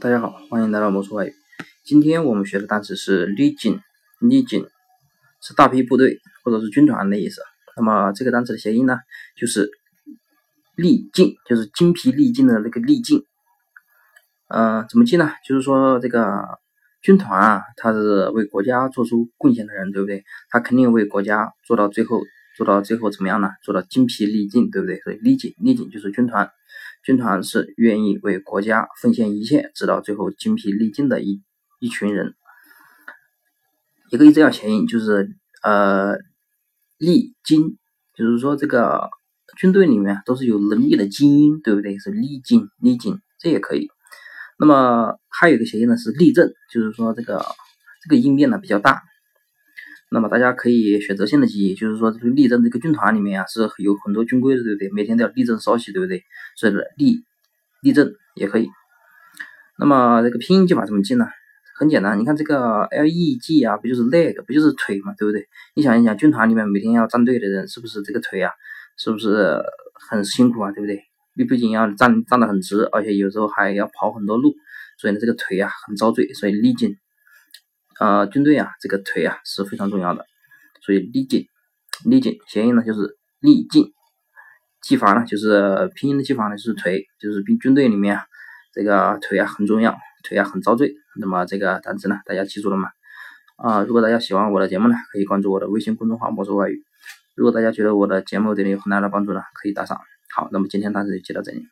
大家好，欢迎来到魔术外语。今天我们学的单词是 legion，legion 是大批部队或者是军团的意思。那么这个单词的谐音呢，就是力尽，就是精疲力尽的那个力尽。嗯，怎么记呢？就是说这个军团啊，他是为国家做出贡献的人，对不对？他肯定为国家做到最后，做到最后怎么样呢？做到精疲力尽，对不对？所以 legion，legion 就是军团。军团是愿意为国家奉献一切，直到最后精疲力尽的一一群人。一个这样谐音就是呃，力精，就是说这个军队里面都是有能力的精英，对不对？是力精，力精，这也可以。那么还有一个谐音呢是立正，就是说这个这个音变呢比较大。那么大家可以选择性的记忆，就是说这个立正这个军团里面啊是有很多军规的，对不对？每天都要立正稍息，对不对？所以立立正也可以。那么这个拼音记法怎么记呢？很简单，你看这个 L E G 啊，不就是 leg，不就是腿嘛，对不对？你想一想，军团里面每天要站队的人，是不是这个腿啊，是不是很辛苦啊，对不对？你不仅要站站得很直，而且有时候还要跑很多路，所以呢，这个腿啊很遭罪，所以立正劲。呃，军队啊，这个腿啊是非常重要的，所以力劲，力劲谐音呢就是力劲，记法呢就是拼音的记法呢就是腿，就是兵军队里面这个腿啊很重要，腿啊很遭罪。那么这个单词呢，大家记住了吗？啊，如果大家喜欢我的节目呢，可以关注我的微信公众号“魔术外语”。如果大家觉得我的节目对你有很大的帮助呢，可以打赏。好，那么今天单词就记到这里。